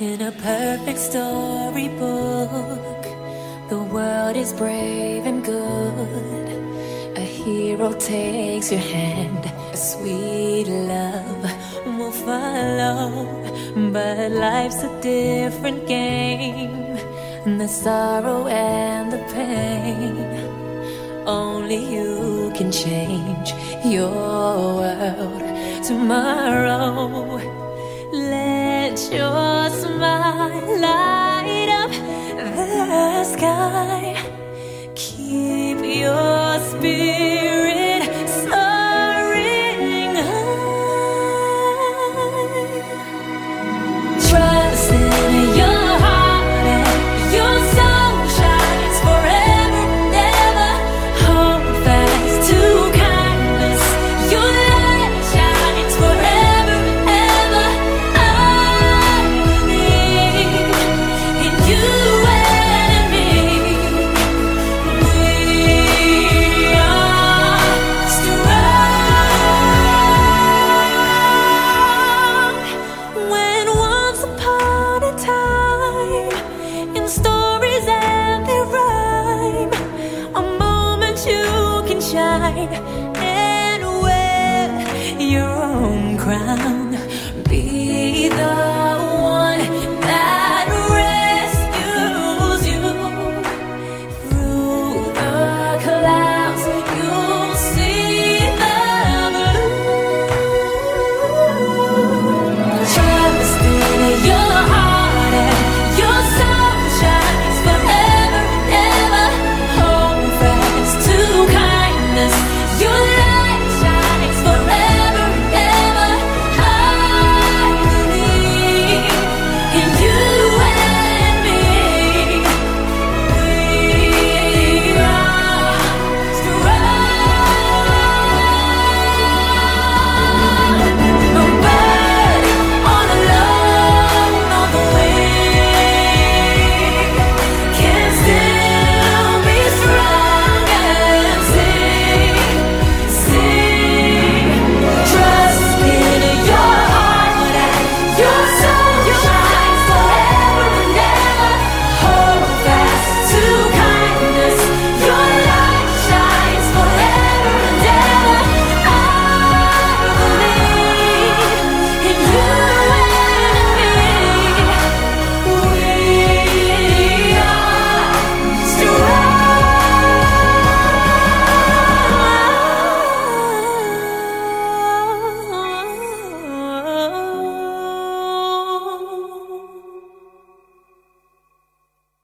perfect storybook. The world is brave and good. A hero takes your hand. A sweet love will follow. But life's a different game. The sorrow and the pain. Only you can change your world tomorrow. Let your light up the sky. Shine and wear your own crown.